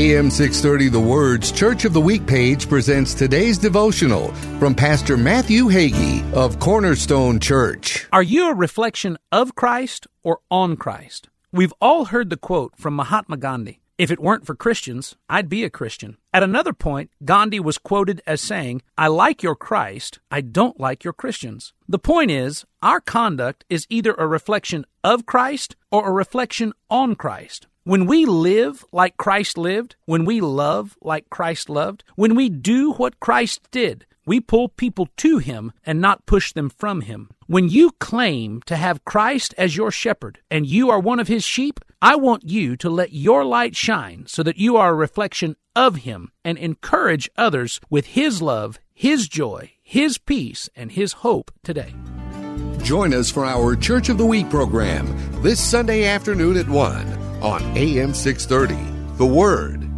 AM 630 The Word's Church of the Week page presents today's devotional from Pastor Matthew Hagee of Cornerstone Church. Are you a reflection of Christ or on Christ? We've all heard the quote from Mahatma Gandhi If it weren't for Christians, I'd be a Christian. At another point, Gandhi was quoted as saying, I like your Christ, I don't like your Christians. The point is, our conduct is either a reflection of Christ or a reflection on Christ. When we live like Christ lived, when we love like Christ loved, when we do what Christ did, we pull people to Him and not push them from Him. When you claim to have Christ as your shepherd and you are one of His sheep, I want you to let your light shine so that you are a reflection of Him and encourage others with His love, His joy, His peace, and His hope today. Join us for our Church of the Week program this Sunday afternoon at 1 on AM 630. The Word.